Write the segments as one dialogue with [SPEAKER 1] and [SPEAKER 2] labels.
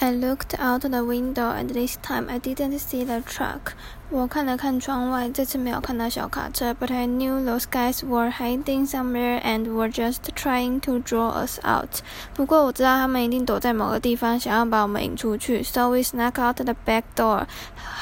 [SPEAKER 1] I looked out the window, and this time I didn't see the truck. 我看了看窗外，这次没有看到小卡车，but I knew those guys were hiding somewhere and were just trying to draw us out. 不过我知道他们一定躲在某个地方，想要把我们引出去。So we snuck out the back door,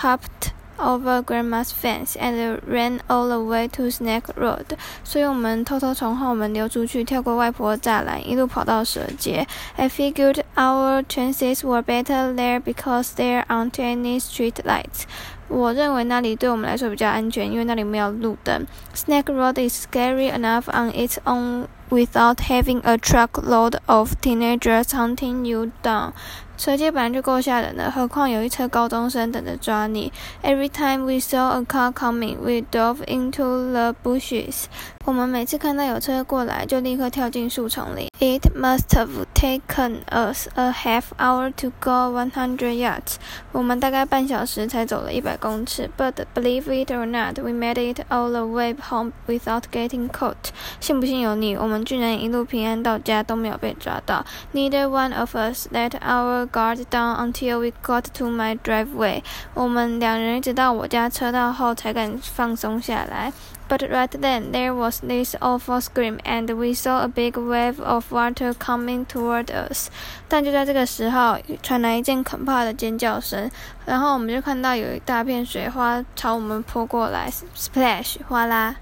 [SPEAKER 1] hopped over Grandma's fence and ran all the way to Snake Road。所以我们偷偷从后门溜出去，跳过外婆栅栏，一路跑到蛇街。I figured our chances were better there because there aren't any street lights。我认为那里对我们来说比较安全，因为那里没有路灯。Snake Road is scary enough on its own without having a truckload of teenagers hunting you down. 蛇街本来就够吓人了，何况有一车高中生等着抓你。Every time we saw a car coming, we dove into the bushes. 我们每次看到有车过来，就立刻跳进树丛里。It must have taken us a half hour to go one hundred yards. 我们大概半小时才走了一百公尺。But believe it or not, we made it all the way home without getting caught. 信不信由你，我们居然一路平安到家都没有被抓到。Neither one of us let our guard down until we got to my driveway。我们两人一直到我家车道后才敢放松下来。 But right then there was this awful scream, and we saw a big wave of water coming toward us。但就在这个时候，传来一阵可怕的尖叫声，然后我们就看到有一大片水花朝我们泼过来，splash，哗啦。